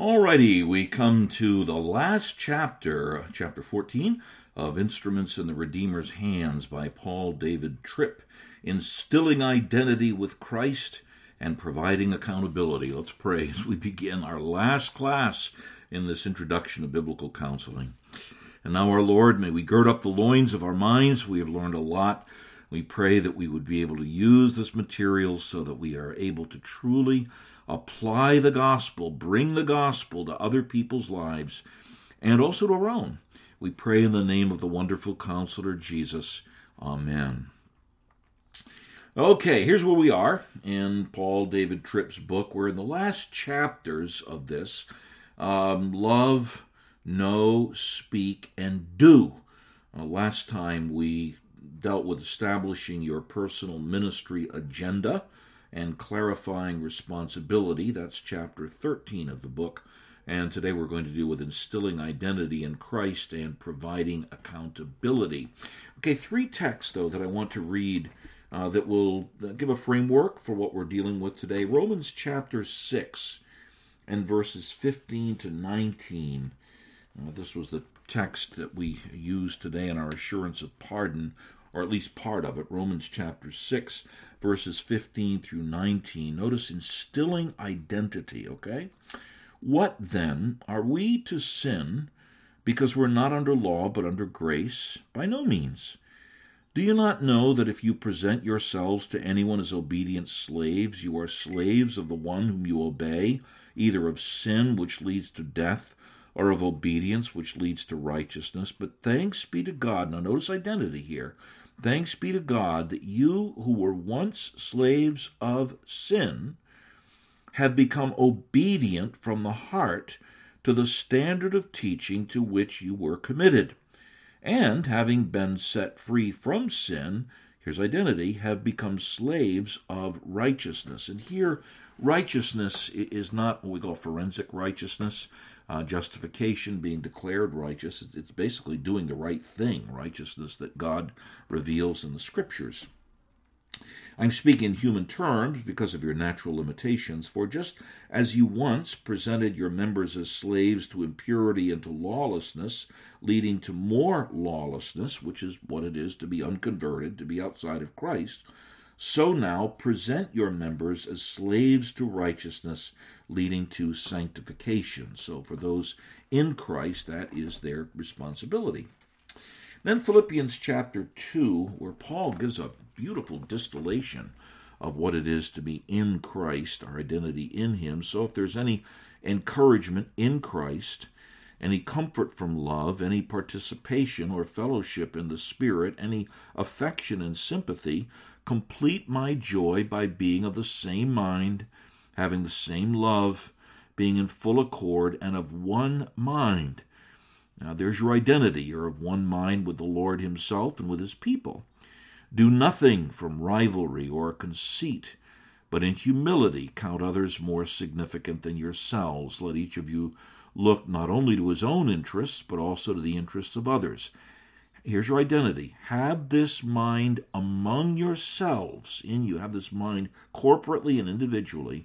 Alrighty, we come to the last chapter, chapter 14 of Instruments in the Redeemer's Hands by Paul David Tripp, instilling identity with Christ and providing accountability. Let's pray as we begin our last class in this introduction of biblical counseling. And now, our Lord, may we gird up the loins of our minds. We have learned a lot. We pray that we would be able to use this material so that we are able to truly apply the gospel, bring the gospel to other people's lives and also to our own. We pray in the name of the wonderful counselor Jesus. Amen. Okay, here's where we are in Paul David Tripp's book. We're in the last chapters of this um, love, know, speak, and do. Uh, last time we dealt with establishing your personal ministry agenda and clarifying responsibility. That's chapter 13 of the book. And today we're going to deal with instilling identity in Christ and providing accountability. Okay, three texts, though, that I want to read uh, that will give a framework for what we're dealing with today. Romans chapter 6 and verses 15 to 19. Uh, this was the text that we used today in our assurance of pardon, or at least part of it. Romans chapter 6 verses 15 through 19. Notice instilling identity, okay? What then? Are we to sin because we're not under law but under grace? By no means. Do you not know that if you present yourselves to anyone as obedient slaves, you are slaves of the one whom you obey, either of sin, which leads to death, or of obedience, which leads to righteousness? But thanks be to God. Now, notice identity here Thanks be to God that you who were once slaves of sin have become obedient from the heart to the standard of teaching to which you were committed. And having been set free from sin, here's identity, have become slaves of righteousness. And here, righteousness is not what we call forensic righteousness uh, justification, being declared righteous. It's basically doing the right thing, righteousness that God reveals in the scriptures. I'm speaking in human terms because of your natural limitations, for just as you once presented your members as slaves to impurity and to lawlessness, leading to more lawlessness, which is what it is to be unconverted, to be outside of Christ, so now present your members as slaves to righteousness, leading to sanctification. So for those in Christ, that is their responsibility. Then Philippians chapter 2, where Paul gives a beautiful distillation of what it is to be in Christ, our identity in Him. So if there's any encouragement in Christ, any comfort from love, any participation or fellowship in the Spirit, any affection and sympathy, complete my joy by being of the same mind, having the same love, being in full accord, and of one mind. Now, there's your identity. You're of one mind with the Lord Himself and with His people. Do nothing from rivalry or conceit, but in humility count others more significant than yourselves. Let each of you look not only to his own interests, but also to the interests of others. Here's your identity. Have this mind among yourselves, in you, have this mind corporately and individually,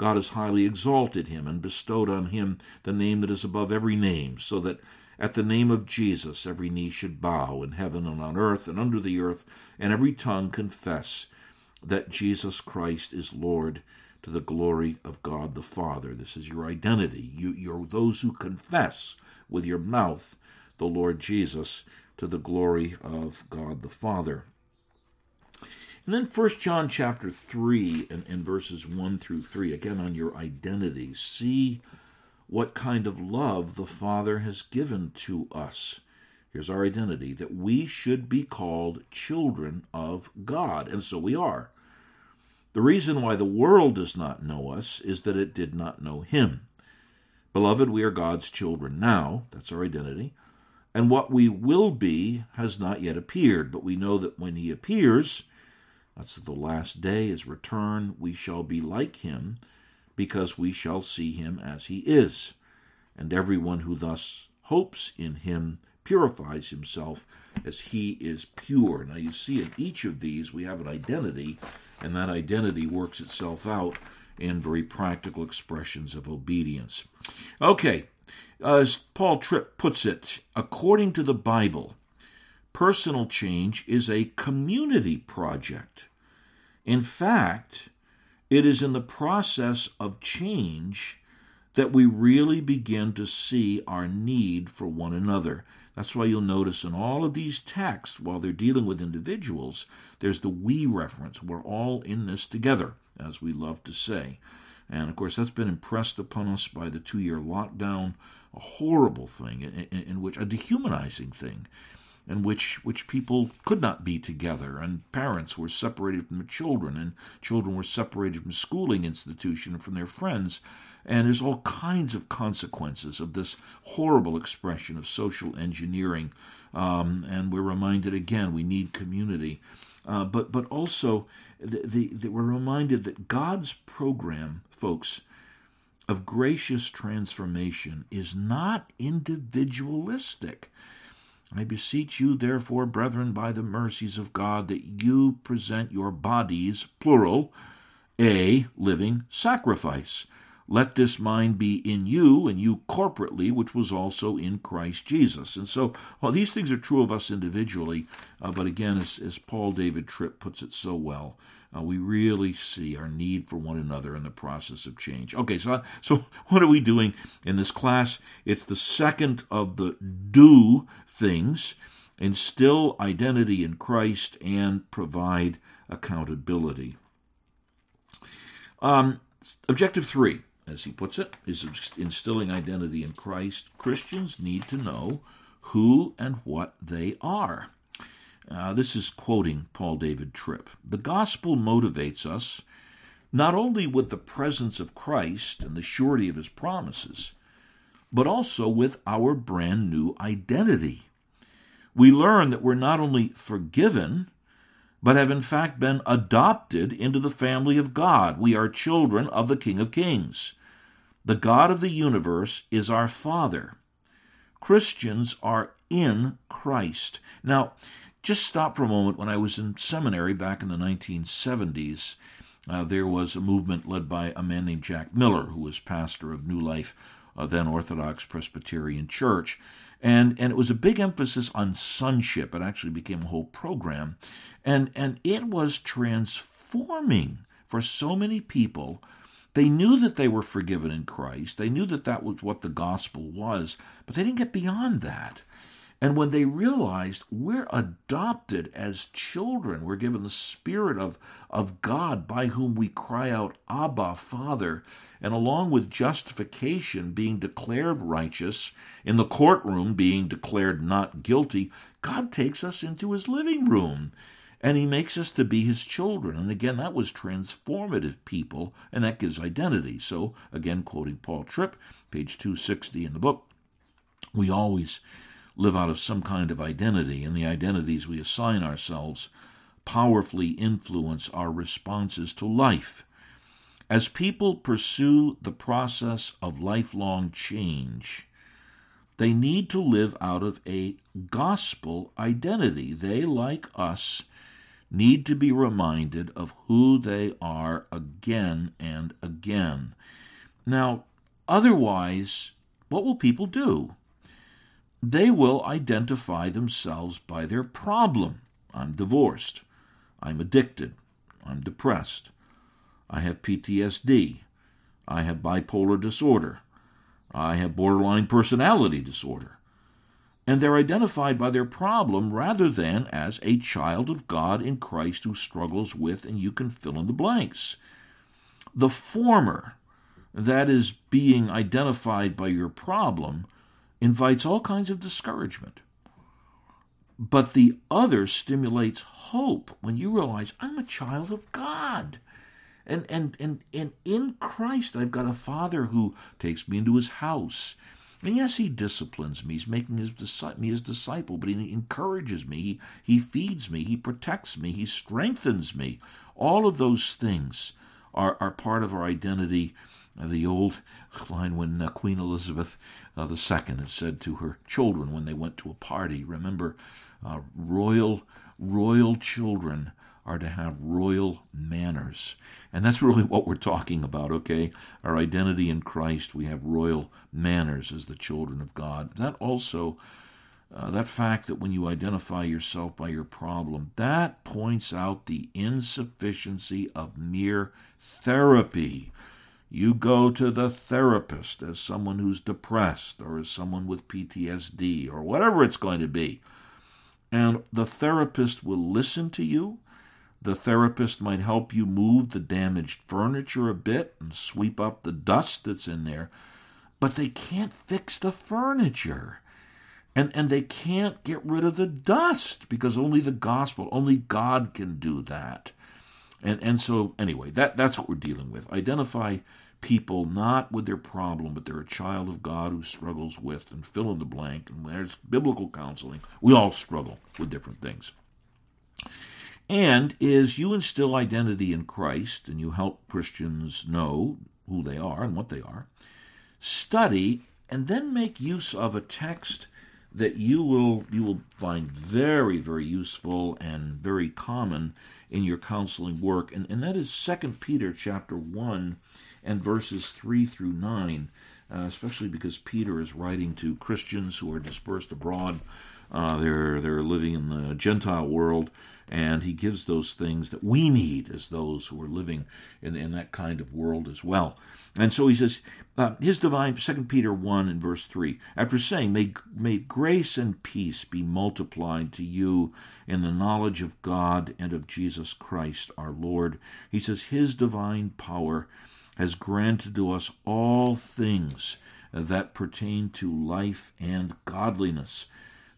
God has highly exalted him and bestowed on him the name that is above every name, so that at the name of Jesus every knee should bow in heaven and on earth and under the earth, and every tongue confess that Jesus Christ is Lord to the glory of God the Father. This is your identity. You, you're those who confess with your mouth the Lord Jesus to the glory of God the Father. And then First John chapter 3 and, and verses 1 through 3, again on your identity. See what kind of love the Father has given to us. Here's our identity that we should be called children of God. And so we are. The reason why the world does not know us is that it did not know Him. Beloved, we are God's children now. That's our identity. And what we will be has not yet appeared, but we know that when he appears, that's the last day, his return, we shall be like him, because we shall see him as he is. And everyone who thus hopes in him purifies himself as he is pure. Now, you see, in each of these, we have an identity, and that identity works itself out in very practical expressions of obedience. Okay, as Paul Tripp puts it, according to the Bible, personal change is a community project. In fact, it is in the process of change that we really begin to see our need for one another. That's why you'll notice in all of these texts, while they're dealing with individuals, there's the we reference. We're all in this together, as we love to say. And of course, that's been impressed upon us by the two year lockdown, a horrible thing, in, in, in, which a dehumanizing thing, in which, which people could not be together, and parents were separated from the children, and children were separated from schooling institution and from their friends. And there's all kinds of consequences of this horrible expression of social engineering. Um, and we're reminded again we need community. Uh, but, but also, the, the, the, we're reminded that God's program, folks, of gracious transformation is not individualistic. I beseech you, therefore, brethren, by the mercies of God, that you present your bodies, plural, a living sacrifice let this mind be in you and you corporately, which was also in Christ Jesus. And so, well, these things are true of us individually, uh, but again, as, as Paul David Tripp puts it so well, uh, we really see our need for one another in the process of change. Okay, so so what are we doing in this class? It's the second of the do things: instill identity in Christ and provide accountability. Um, objective three as he puts it, is instilling identity in Christ. Christians need to know who and what they are. Uh, this is quoting Paul David Tripp. The gospel motivates us not only with the presence of Christ and the surety of his promises, but also with our brand new identity. We learn that we're not only forgiven, but have in fact been adopted into the family of God. We are children of the King of Kings. The God of the universe is our Father. Christians are in Christ. Now, just stop for a moment. When I was in seminary back in the 1970s, uh, there was a movement led by a man named Jack Miller, who was pastor of New Life, uh, then Orthodox Presbyterian Church. And, and it was a big emphasis on sonship. It actually became a whole program. And, and it was transforming for so many people they knew that they were forgiven in Christ. They knew that that was what the gospel was, but they didn't get beyond that. And when they realized we're adopted as children, we're given the Spirit of, of God by whom we cry out, Abba, Father, and along with justification, being declared righteous, in the courtroom, being declared not guilty, God takes us into his living room and he makes us to be his children. And again, that was transformative people, and that gives identity. So, again, quoting Paul Tripp, page 260 in the book, we always live out of some kind of identity, and the identities we assign ourselves powerfully influence our responses to life. As people pursue the process of lifelong change, they need to live out of a gospel identity. They, like us, need to be reminded of who they are again and again. Now, otherwise, what will people do? They will identify themselves by their problem. I'm divorced. I'm addicted. I'm depressed. I have PTSD. I have bipolar disorder. I have borderline personality disorder and they're identified by their problem rather than as a child of God in Christ who struggles with, and you can fill in the blanks. The former, that is, being identified by your problem, invites all kinds of discouragement. But the other stimulates hope when you realize I'm a child of God. And, and, and, and in Christ, I've got a Father who takes me into his house. And yes, he disciplines me. He's making his, me his disciple, but he encourages me. He, he feeds me. He protects me. He strengthens me. All of those things are, are part of our identity. Uh, the old line when uh, Queen Elizabeth uh, II had said to her children when they went to a party, remember, uh, royal, royal children are to have royal manners. And that's really what we're talking about, okay? Our identity in Christ, we have royal manners as the children of God. That also, uh, that fact that when you identify yourself by your problem, that points out the insufficiency of mere therapy. You go to the therapist as someone who's depressed or as someone with PTSD or whatever it's going to be. And the therapist will listen to you the therapist might help you move the damaged furniture a bit and sweep up the dust that's in there, but they can't fix the furniture. And, and they can't get rid of the dust because only the gospel, only God can do that. And, and so, anyway, that, that's what we're dealing with. Identify people not with their problem, but they're a child of God who struggles with, and fill in the blank. And there's biblical counseling. We all struggle with different things and is you instill identity in Christ and you help Christians know who they are and what they are, study, and then make use of a text that you will you will find very very useful and very common in your counseling work and, and that is Second peter chapter 1 and verses 3 through 9 uh, especially because peter is writing to christians who are dispersed abroad. Uh, they're they're living in the gentile world and he gives those things that we need as those who are living in, in that kind of world as well. And so he says, uh, his divine, 2 Peter 1 and verse 3, after saying, may, may grace and peace be multiplied to you in the knowledge of God and of Jesus Christ our Lord. He says, his divine power has granted to us all things that pertain to life and godliness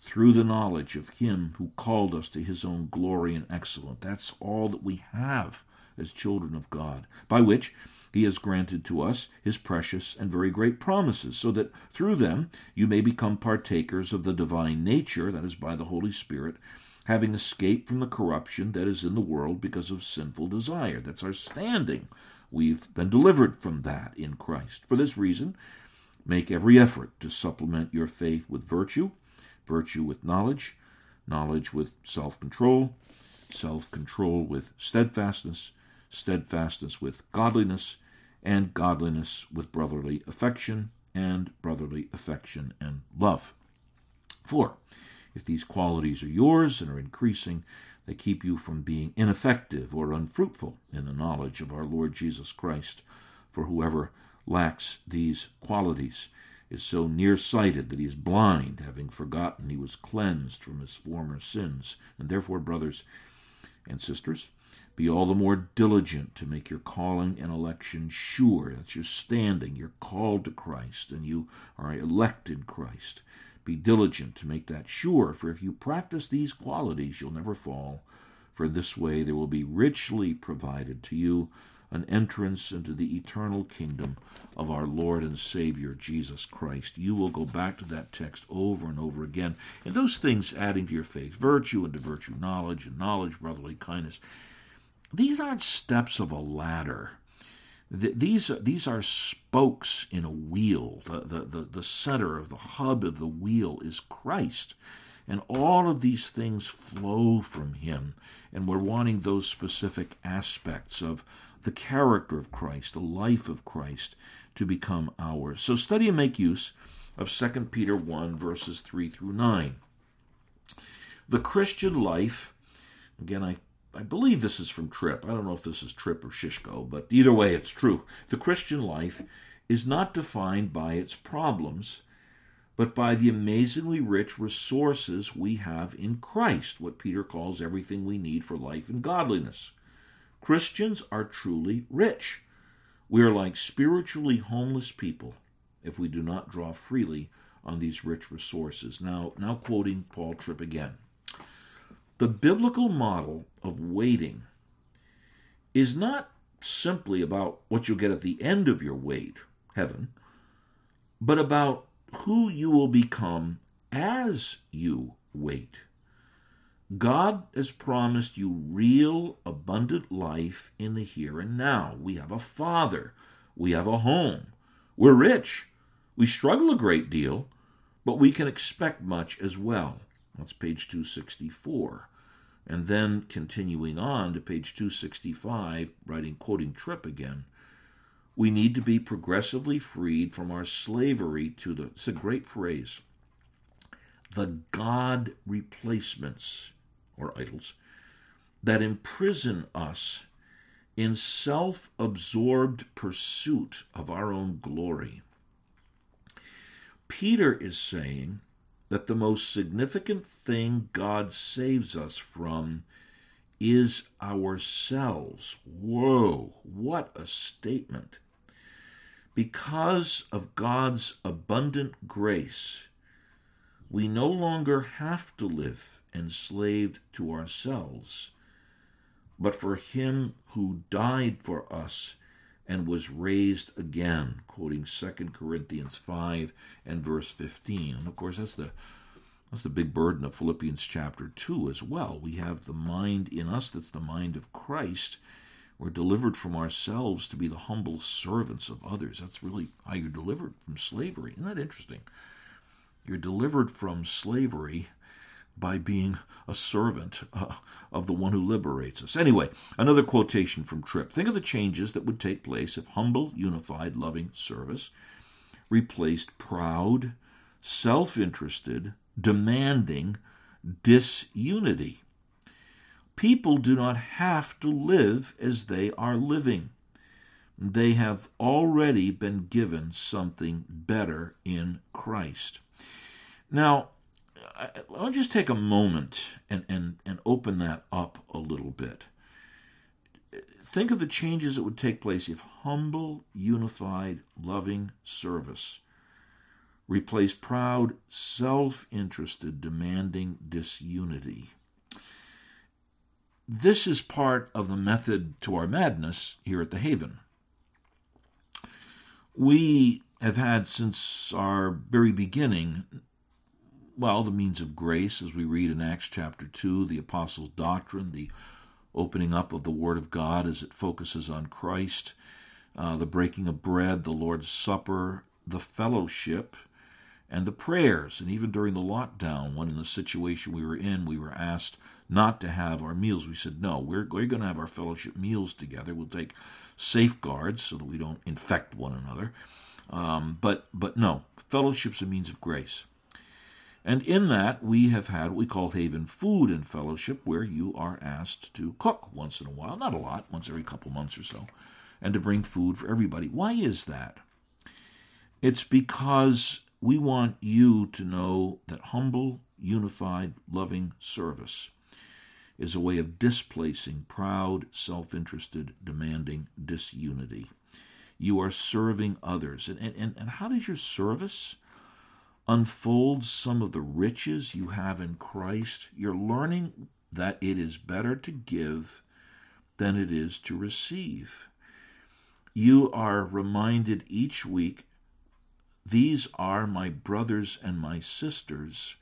through the knowledge of Him who called us to His own glory and excellence. That's all that we have as children of God, by which He has granted to us His precious and very great promises, so that through them you may become partakers of the divine nature, that is, by the Holy Spirit, having escaped from the corruption that is in the world because of sinful desire. That's our standing. We've been delivered from that in Christ. For this reason, make every effort to supplement your faith with virtue virtue with knowledge, knowledge with self control, self control with steadfastness, steadfastness with godliness, and godliness with brotherly affection, and brotherly affection and love. Four, if these qualities are yours and are increasing, they keep you from being ineffective or unfruitful in the knowledge of our Lord Jesus Christ. For whoever lacks these qualities is so nearsighted that he is blind, having forgotten he was cleansed from his former sins. And therefore, brothers and sisters, be all the more diligent to make your calling and election sure. That's your standing. You're called to Christ and you are elect in Christ. Be diligent to make that sure, for if you practice these qualities, you'll never fall. For in this way there will be richly provided to you an entrance into the eternal kingdom of our Lord and Savior Jesus Christ. You will go back to that text over and over again. And those things adding to your faith, virtue and to virtue, knowledge and knowledge, brotherly kindness. These aren't steps of a ladder. These are, these are spokes in a wheel. The, the, the, the center of the hub of the wheel is Christ. And all of these things flow from Him. And we're wanting those specific aspects of, the character of Christ, the life of Christ, to become ours. So study and make use of 2 Peter 1, verses 3 through 9. The Christian life, again, I, I believe this is from Tripp. I don't know if this is Tripp or Shishko, but either way, it's true. The Christian life is not defined by its problems, but by the amazingly rich resources we have in Christ, what Peter calls everything we need for life and godliness. Christians are truly rich. We are like spiritually homeless people if we do not draw freely on these rich resources. Now, now quoting Paul Tripp again. The biblical model of waiting is not simply about what you'll get at the end of your wait, heaven, but about who you will become as you wait. God has promised you real, abundant life in the here and now. We have a father. We have a home. We're rich. We struggle a great deal, but we can expect much as well. That's page 264. And then continuing on to page 265, writing, quoting Tripp again, we need to be progressively freed from our slavery to the, it's a great phrase, the God replacements, or idols, that imprison us in self absorbed pursuit of our own glory. Peter is saying that the most significant thing God saves us from is ourselves. Whoa, what a statement. Because of God's abundant grace, we no longer have to live enslaved to ourselves, but for Him who died for us and was raised again, quoting 2 Corinthians 5 and verse 15. And of course, that's the that's the big burden of Philippians chapter 2 as well. We have the mind in us that's the mind of Christ. We're delivered from ourselves to be the humble servants of others. That's really how you're delivered from slavery. Isn't that interesting? You're delivered from slavery by being a servant uh, of the one who liberates us. Anyway, another quotation from Tripp. Think of the changes that would take place if humble, unified, loving service replaced proud, self interested, demanding disunity. People do not have to live as they are living. They have already been given something better in Christ. Now, I'll just take a moment and, and, and open that up a little bit. Think of the changes that would take place if humble, unified, loving service replaced proud, self interested, demanding disunity. This is part of the method to our madness here at the Haven. We have had since our very beginning well, the means of grace, as we read in Acts chapter 2, the apostles' doctrine, the opening up of the Word of God as it focuses on Christ, uh, the breaking of bread, the Lord's Supper, the fellowship, and the prayers. And even during the lockdown, when in the situation we were in, we were asked not to have our meals, we said, no, we're, we're going to have our fellowship meals together. We'll take safeguards so that we don't infect one another. Um, but, but no, fellowship's a means of grace. And in that, we have had what we call Haven Food and Fellowship, where you are asked to cook once in a while, not a lot, once every couple months or so, and to bring food for everybody. Why is that? It's because we want you to know that humble, unified, loving service is a way of displacing proud, self interested, demanding disunity. You are serving others. And, and, and how does your service? Unfolds some of the riches you have in Christ, you're learning that it is better to give than it is to receive. You are reminded each week these are my brothers and my sisters.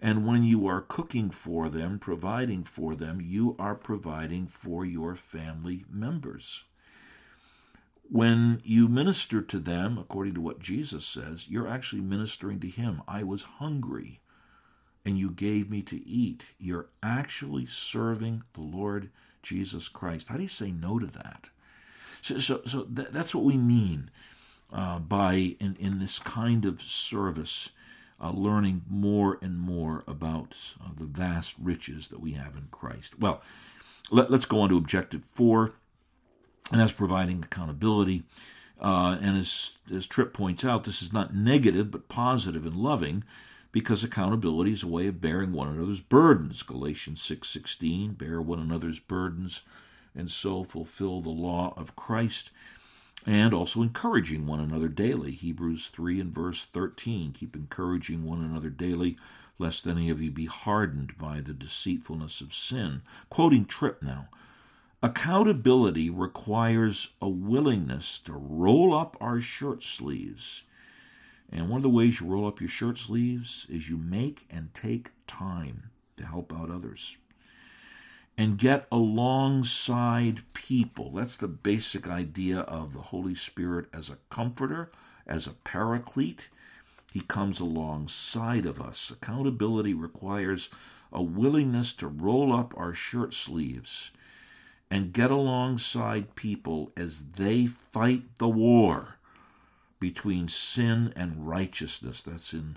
And when you are cooking for them, providing for them, you are providing for your family members. When you minister to them, according to what Jesus says, you're actually ministering to Him. I was hungry and you gave me to eat. You're actually serving the Lord Jesus Christ. How do you say no to that? So, so, so th- that's what we mean uh, by, in, in this kind of service, uh, learning more and more about uh, the vast riches that we have in Christ. Well, let, us go on to objective four and that's providing accountability. Uh, and as, as Tripp points out, this is not negative but positive and loving because accountability is a way of bearing one another's burdens. Galatians 6:16, bear one another's burdens and so fulfill the law of Christ. And also encouraging one another daily. Hebrews 3 and verse 13. Keep encouraging one another daily, lest any of you be hardened by the deceitfulness of sin. Quoting Tripp now Accountability requires a willingness to roll up our shirt sleeves. And one of the ways you roll up your shirt sleeves is you make and take time to help out others and get alongside people. That's the basic idea of the Holy Spirit as a comforter, as a paraclete. He comes alongside of us. Accountability requires a willingness to roll up our shirt sleeves and get alongside people as they fight the war between sin and righteousness. That's in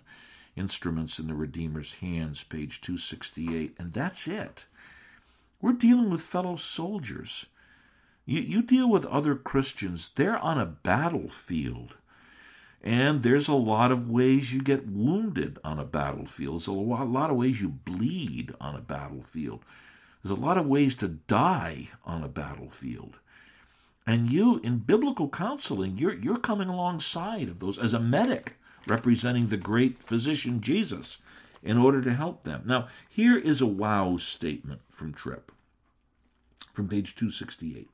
Instruments in the Redeemer's Hands, page 268. And that's it. We're dealing with fellow soldiers. You, you deal with other Christians, they're on a battlefield. And there's a lot of ways you get wounded on a battlefield. There's a lot, a lot of ways you bleed on a battlefield. There's a lot of ways to die on a battlefield. And you, in biblical counseling, you're, you're coming alongside of those as a medic representing the great physician Jesus in order to help them. Now, here is a wow statement from Tripp from page 268.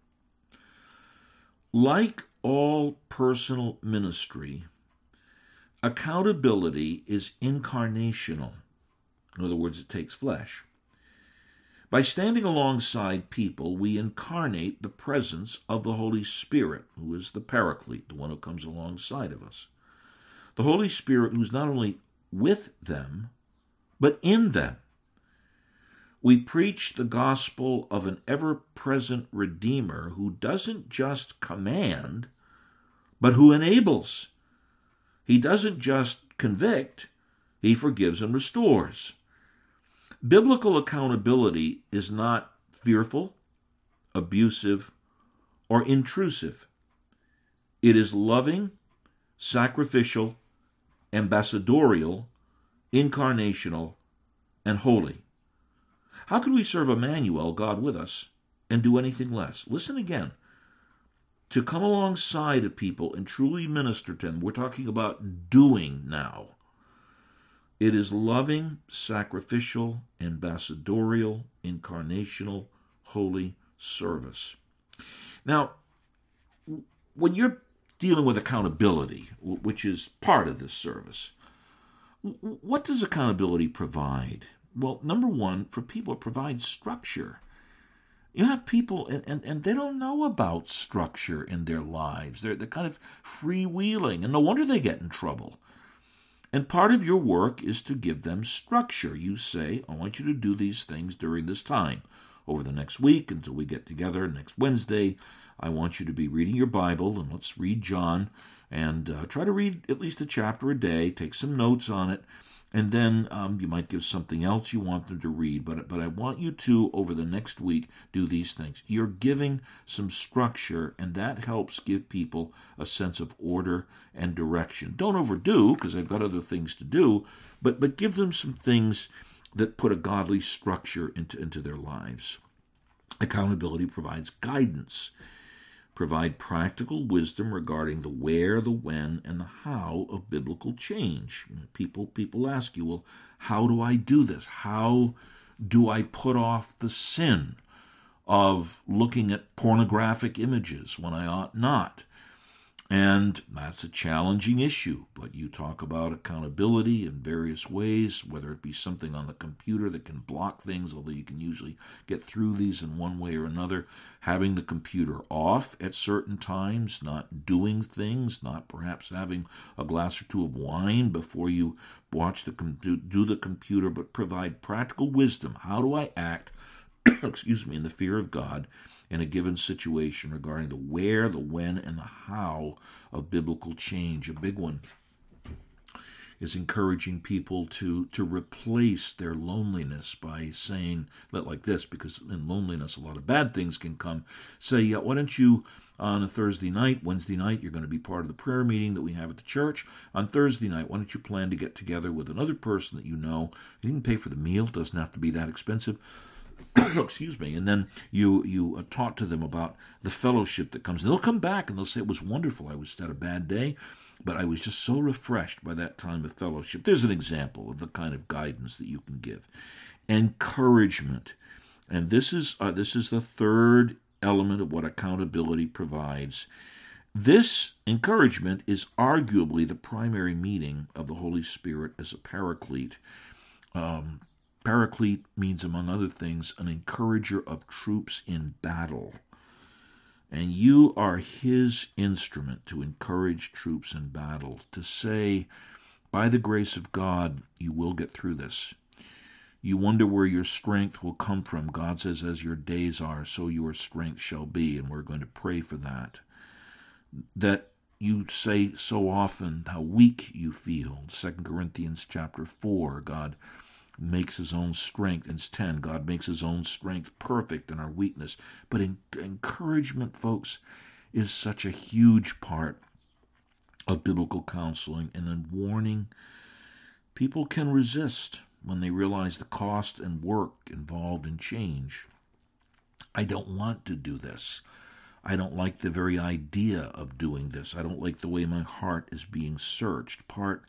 Like all personal ministry, accountability is incarnational. In other words, it takes flesh. By standing alongside people, we incarnate the presence of the Holy Spirit, who is the Paraclete, the one who comes alongside of us. The Holy Spirit, who's not only with them, but in them. We preach the gospel of an ever present Redeemer who doesn't just command, but who enables. He doesn't just convict, he forgives and restores. Biblical accountability is not fearful, abusive, or intrusive. It is loving, sacrificial, ambassadorial, incarnational, and holy. How could we serve Emmanuel, God with us, and do anything less? Listen again. To come alongside of people and truly minister to them, we're talking about doing now. It is loving, sacrificial, ambassadorial, incarnational, holy service. Now, when you're dealing with accountability, which is part of this service, what does accountability provide? Well, number one, for people, it provides structure. You have people, and, and, and they don't know about structure in their lives. They're, they're kind of freewheeling, and no wonder they get in trouble. And part of your work is to give them structure. You say, I want you to do these things during this time. Over the next week until we get together next Wednesday, I want you to be reading your Bible, and let's read John, and uh, try to read at least a chapter a day, take some notes on it, and then um, you might give something else you want them to read. But but I want you to over the next week do these things. You're giving some structure, and that helps give people a sense of order and direction. Don't overdo because I've got other things to do, but but give them some things that put a godly structure into into their lives. Accountability provides guidance provide practical wisdom regarding the where, the when, and the how of biblical change. People people ask you, well, how do I do this? How do I put off the sin of looking at pornographic images when I ought not? And that's a challenging issue, but you talk about accountability in various ways, whether it be something on the computer that can block things, although you can usually get through these in one way or another, having the computer off at certain times, not doing things, not perhaps having a glass or two of wine before you watch the do the computer, but provide practical wisdom. How do I act, excuse me, in the fear of God? In a given situation regarding the where, the when, and the how of biblical change. A big one is encouraging people to to replace their loneliness by saying like this because in loneliness a lot of bad things can come say yeah why don't you on a Thursday night, Wednesday night, you're going to be part of the prayer meeting that we have at the church. On Thursday night, why don't you plan to get together with another person that you know? You can pay for the meal, it doesn't have to be that expensive. excuse me, and then you you uh, talk to them about the fellowship that comes. They'll come back and they'll say it was wonderful. I was had a bad day, but I was just so refreshed by that time of fellowship. There's an example of the kind of guidance that you can give. Encouragement, and this is uh, this is the third element of what accountability provides. This encouragement is arguably the primary meaning of the Holy Spirit as a paraclete. Um, paraclete means, among other things, an encourager of troops in battle. And you are his instrument to encourage troops in battle, to say, by the grace of God, you will get through this. You wonder where your strength will come from. God says, As your days are, so your strength shall be. And we're going to pray for that. That you say so often how weak you feel. 2 Corinthians chapter 4, God makes his own strength. In 10, God makes his own strength perfect in our weakness. But in, encouragement, folks, is such a huge part of biblical counseling. And then warning people can resist when they realize the cost and work involved in change. I don't want to do this. I don't like the very idea of doing this. I don't like the way my heart is being searched. Part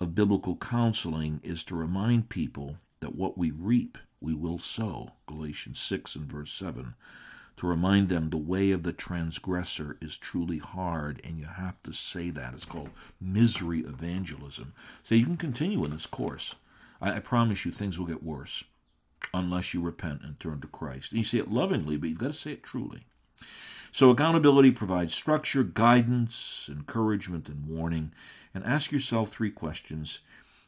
of biblical counseling is to remind people that what we reap, we will sow. Galatians 6 and verse 7. To remind them the way of the transgressor is truly hard, and you have to say that. It's called misery evangelism. So you can continue in this course. I, I promise you things will get worse unless you repent and turn to Christ. And you say it lovingly, but you've got to say it truly. So, accountability provides structure, guidance, encouragement, and warning. And ask yourself three questions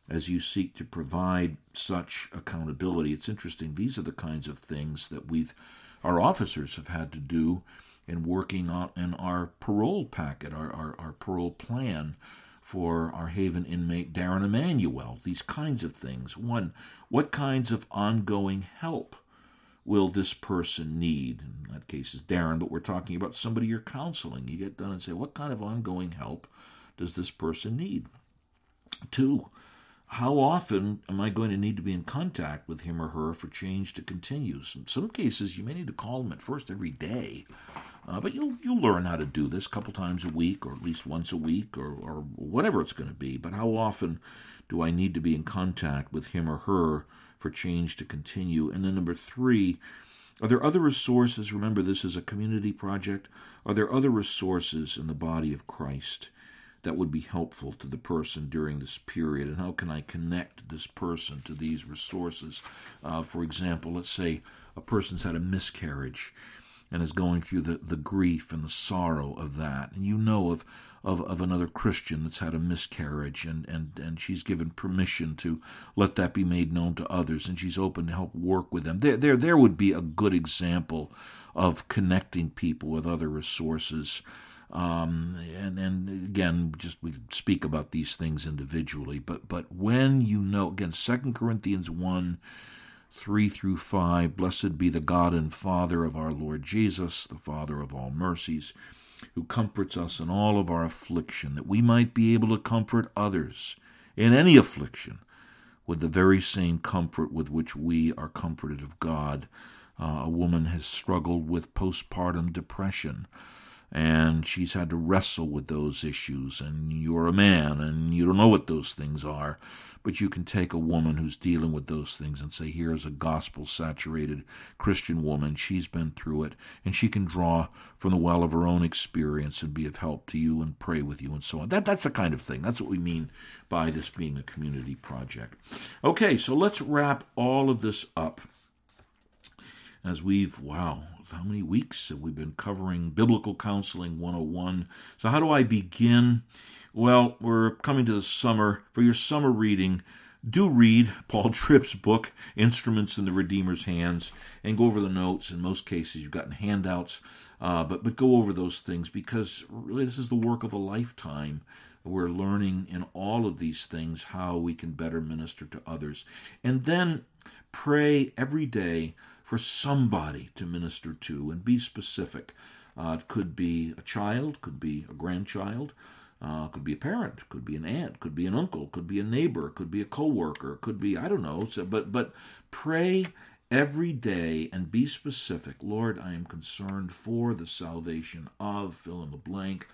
as you seek to provide such accountability. It's interesting, these are the kinds of things that we've our officers have had to do in working on in our parole packet, our, our, our parole plan for our Haven inmate Darren Emanuel. These kinds of things. One, what kinds of ongoing help will this person need? In that case is Darren, but we're talking about somebody you're counseling. You get done and say, what kind of ongoing help does this person need? Two, how often am I going to need to be in contact with him or her for change to continue? In some cases, you may need to call them at first every day. Uh, but you'll you'll learn how to do this a couple times a week, or at least once a week, or, or whatever it's going to be. But how often do I need to be in contact with him or her for change to continue? And then number three, are there other resources? Remember, this is a community project. Are there other resources in the body of Christ that would be helpful to the person during this period? And how can I connect this person to these resources? Uh, for example, let's say a person's had a miscarriage and is going through the, the grief and the sorrow of that. And you know of, of, of another Christian that's had a miscarriage, and, and, and she's given permission to let that be made known to others, and she's open to help work with them. There, there, there would be a good example of connecting people with other resources. Um, and and again, just we speak about these things individually, but but when you know, again, Second Corinthians one 3 through 5 Blessed be the God and Father of our Lord Jesus, the Father of all mercies, who comforts us in all of our affliction, that we might be able to comfort others in any affliction with the very same comfort with which we are comforted of God. Uh, a woman has struggled with postpartum depression and she's had to wrestle with those issues and you're a man and you don't know what those things are but you can take a woman who's dealing with those things and say here's a gospel saturated christian woman. She's been through it and she can draw from the well of her own experience and be of help to you and pray with you and so on. That that's the kind of thing. That's what we mean by this being a community project. Okay so let's wrap all of this up as we've wow how many weeks have we been covering Biblical Counseling 101? So, how do I begin? Well, we're coming to the summer. For your summer reading, do read Paul Tripp's book, Instruments in the Redeemer's Hands, and go over the notes. In most cases, you've gotten handouts, uh, but, but go over those things because really this is the work of a lifetime. We're learning in all of these things how we can better minister to others. And then pray every day for somebody to minister to and be specific. Uh, it could be a child, could be a grandchild, uh, could be a parent, could be an aunt, could be an uncle, could be a neighbor, could be a coworker, could be I don't know. So, but but pray every day and be specific. Lord, I am concerned for the salvation of fill in the blank.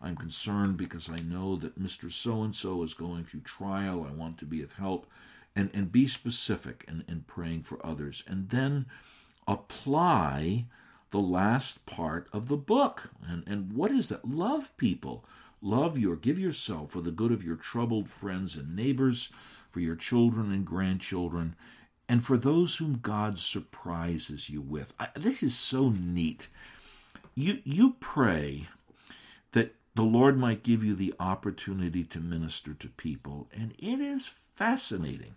I'm concerned because I know that Mr. So and so is going through trial. I want to be of help and, and be specific in, in praying for others. And then apply the last part of the book. And, and what is that? Love people. Love your, give yourself for the good of your troubled friends and neighbors, for your children and grandchildren, and for those whom God surprises you with. I, this is so neat. You, you pray that the Lord might give you the opportunity to minister to people, and it is fascinating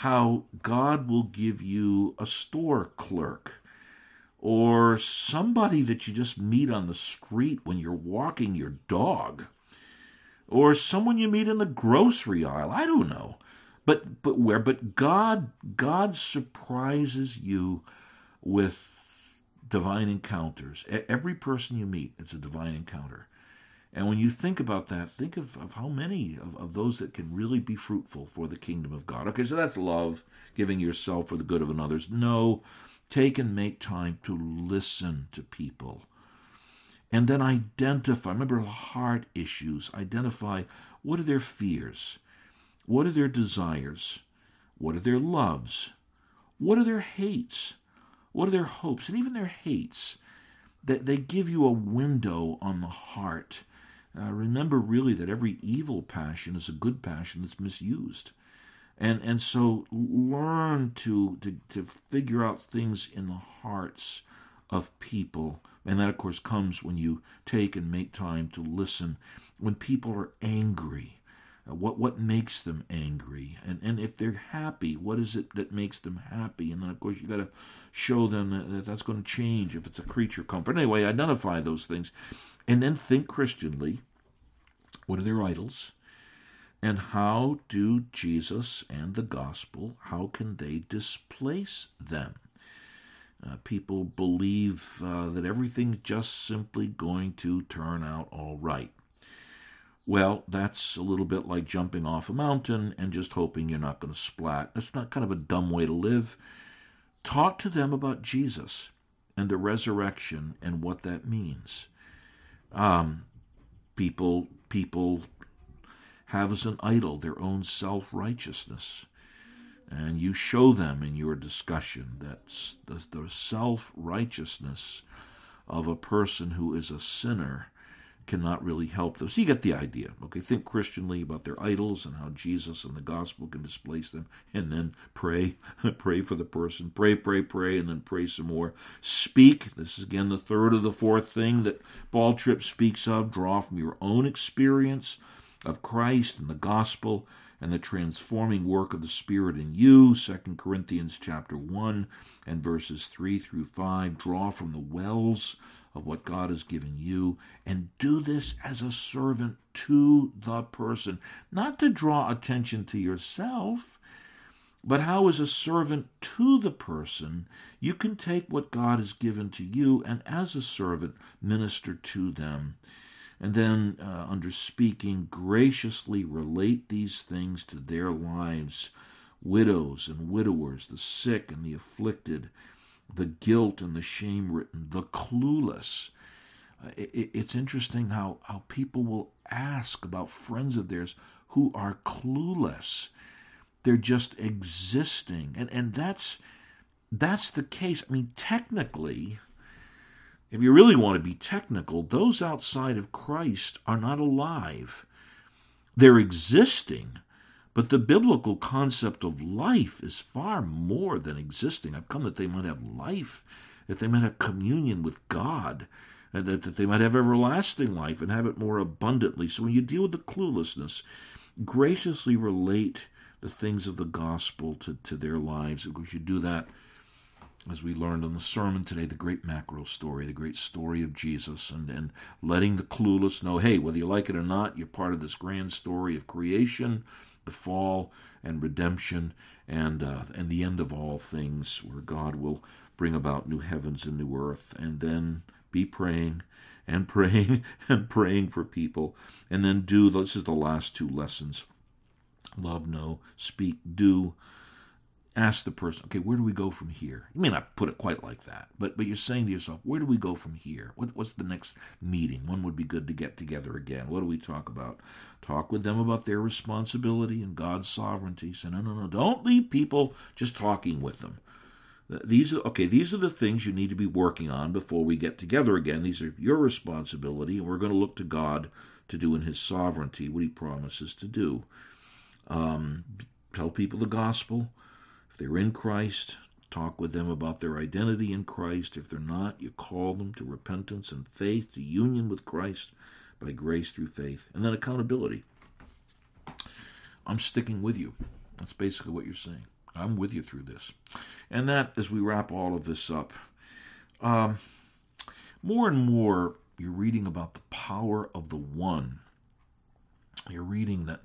how God will give you a store clerk or somebody that you just meet on the street when you're walking your dog, or someone you meet in the grocery aisle. I don't know. But but where but God God surprises you with divine encounters. Every person you meet, it's a divine encounter. And when you think about that, think of, of how many of, of those that can really be fruitful for the kingdom of God. Okay, so that's love, giving yourself for the good of another's. No, Take and make time to listen to people. And then identify, remember heart issues, identify what are their fears, what are their desires, what are their loves, what are their hates, what are their hopes, and even their hates. That they give you a window on the heart. Uh, remember, really, that every evil passion is a good passion that's misused. And and so learn to, to to figure out things in the hearts of people. And that of course comes when you take and make time to listen. When people are angry uh, what what makes them angry? And and if they're happy what is it that makes them happy? And then of course you got to show them that, that that's going to change if it's a creature comfort anyway identify those things and then think christianly what are their idols and how do Jesus and the gospel, how can they displace them? Uh, people believe uh, that everything's just simply going to turn out all right. Well, that's a little bit like jumping off a mountain and just hoping you're not going to splat. That's not kind of a dumb way to live. Talk to them about Jesus and the resurrection and what that means. Um, people people have as an idol their own self righteousness. And you show them in your discussion that the, the self righteousness of a person who is a sinner cannot really help them. So you get the idea. Okay, think Christianly about their idols and how Jesus and the gospel can displace them, and then pray, pray for the person, pray, pray, pray, and then pray some more. Speak. This is again the third or the fourth thing that Paul Tripp speaks of. Draw from your own experience of Christ and the gospel and the transforming work of the Spirit in you. 2 Corinthians chapter 1 and verses 3 through 5. Draw from the wells of what God has given you and do this as a servant to the person, not to draw attention to yourself. But how, as a servant to the person, you can take what God has given to you and, as a servant, minister to them. And then, uh, under speaking, graciously relate these things to their lives. Widows and widowers, the sick and the afflicted, the guilt and the shame written, the clueless. It's interesting how, how people will ask about friends of theirs who are clueless. They're just existing. And, and that's, that's the case. I mean, technically, if you really want to be technical, those outside of Christ are not alive. They're existing, but the biblical concept of life is far more than existing. I've come that they might have life, that they might have communion with God, and that, that they might have everlasting life and have it more abundantly. So when you deal with the cluelessness, graciously relate the things of the gospel to, to their lives. Of course, you do that as we learned in the sermon today, the great macro story, the great story of Jesus, and, and letting the clueless know hey, whether you like it or not, you're part of this grand story of creation, the fall, and redemption, and, uh, and the end of all things, where God will bring about new heavens and new earth, and then be praying and praying and praying for people, and then do. This is the last two lessons love, know, speak, do ask the person, okay, where do we go from here? You may not put it quite like that, but but you're saying to yourself, where do we go from here? What, what's the next meeting? When would be good to get together again? What do we talk about? Talk with them about their responsibility and God's sovereignty. Say, no, no, no, don't leave people just talking with them. These are okay. These are the things you need to be working on before we get together again. These are your responsibility, and we're going to look to God to do in His sovereignty what He promises to do. Um, tell people the gospel. They're in Christ, talk with them about their identity in Christ. If they're not, you call them to repentance and faith, to union with Christ by grace through faith, and then accountability. I'm sticking with you. That's basically what you're saying. I'm with you through this. And that, as we wrap all of this up, um, more and more you're reading about the power of the one. You're reading that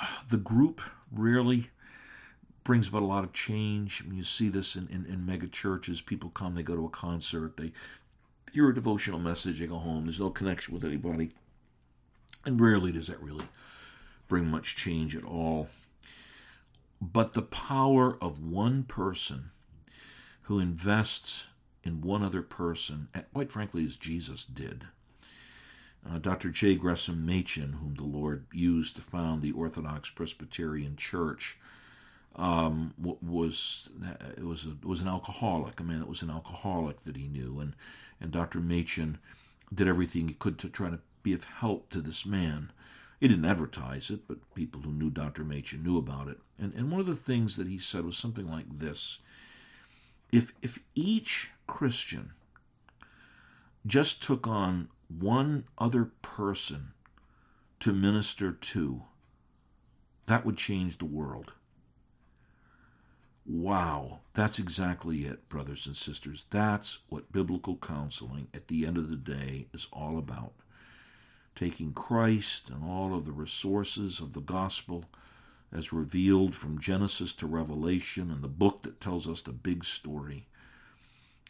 uh, the group rarely brings about a lot of change. You see this in, in, in mega churches. People come, they go to a concert, they hear a devotional message, they go home. There's no connection with anybody. And rarely does that really bring much change at all. But the power of one person who invests in one other person, quite frankly, as Jesus did. Uh, Dr. J. Gresham Machen, whom the Lord used to found the Orthodox Presbyterian Church, um, was it was a, was an alcoholic. I mean, it was an alcoholic that he knew, and and Dr. Machen did everything he could to try to be of help to this man. He didn't advertise it, but people who knew Dr. Machen knew about it. And, and one of the things that he said was something like this if, if each Christian just took on one other person to minister to, that would change the world. Wow, that's exactly it, brothers and sisters. That's what biblical counseling at the end of the day is all about taking Christ and all of the resources of the gospel as revealed from Genesis to Revelation and the book that tells us the big story,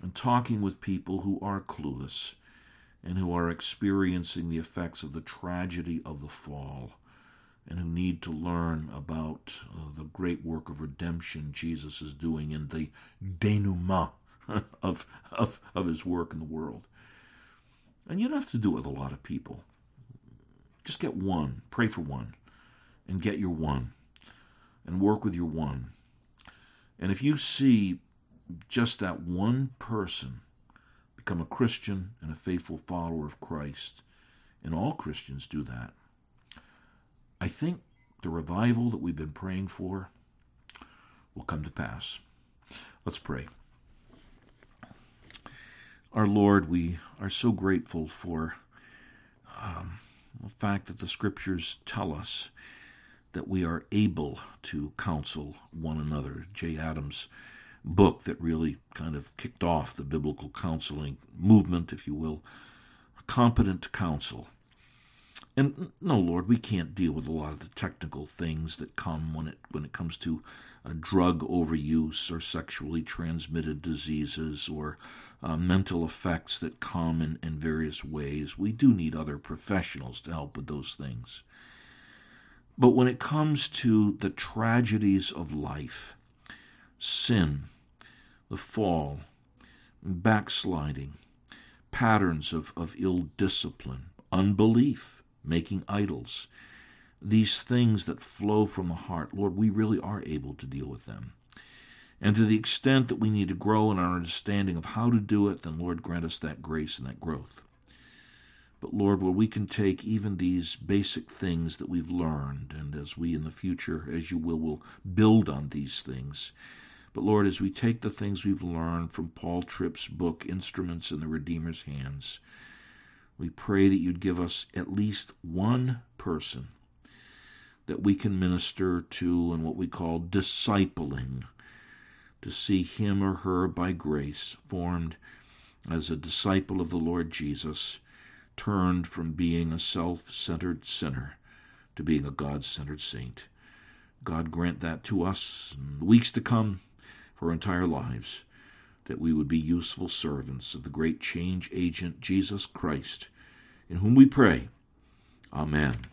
and talking with people who are clueless and who are experiencing the effects of the tragedy of the fall and who need to learn about uh, the great work of redemption Jesus is doing in the denouement of, of, of his work in the world. And you don't have to do it with a lot of people. Just get one, pray for one, and get your one, and work with your one. And if you see just that one person become a Christian and a faithful follower of Christ, and all Christians do that, I think the revival that we've been praying for will come to pass. Let's pray. Our Lord, we are so grateful for um, the fact that the scriptures tell us that we are able to counsel one another. Jay Adams' book that really kind of kicked off the biblical counseling movement, if you will, competent counsel. And no, Lord, we can't deal with a lot of the technical things that come when it when it comes to uh, drug overuse or sexually transmitted diseases or uh, mental effects that come in, in various ways. We do need other professionals to help with those things. But when it comes to the tragedies of life, sin, the fall, backsliding, patterns of, of ill discipline, unbelief, making idols, these things that flow from the heart, Lord, we really are able to deal with them. And to the extent that we need to grow in our understanding of how to do it, then Lord, grant us that grace and that growth. But Lord, where we can take even these basic things that we've learned, and as we in the future, as you will, will build on these things. But Lord, as we take the things we've learned from Paul Tripp's book, Instruments in the Redeemer's Hands, we pray that you'd give us at least one person that we can minister to in what we call discipling, to see him or her by grace formed as a disciple of the Lord Jesus, turned from being a self centered sinner to being a God centered saint. God grant that to us in the weeks to come for our entire lives, that we would be useful servants of the great change agent Jesus Christ, in whom we pray. Amen.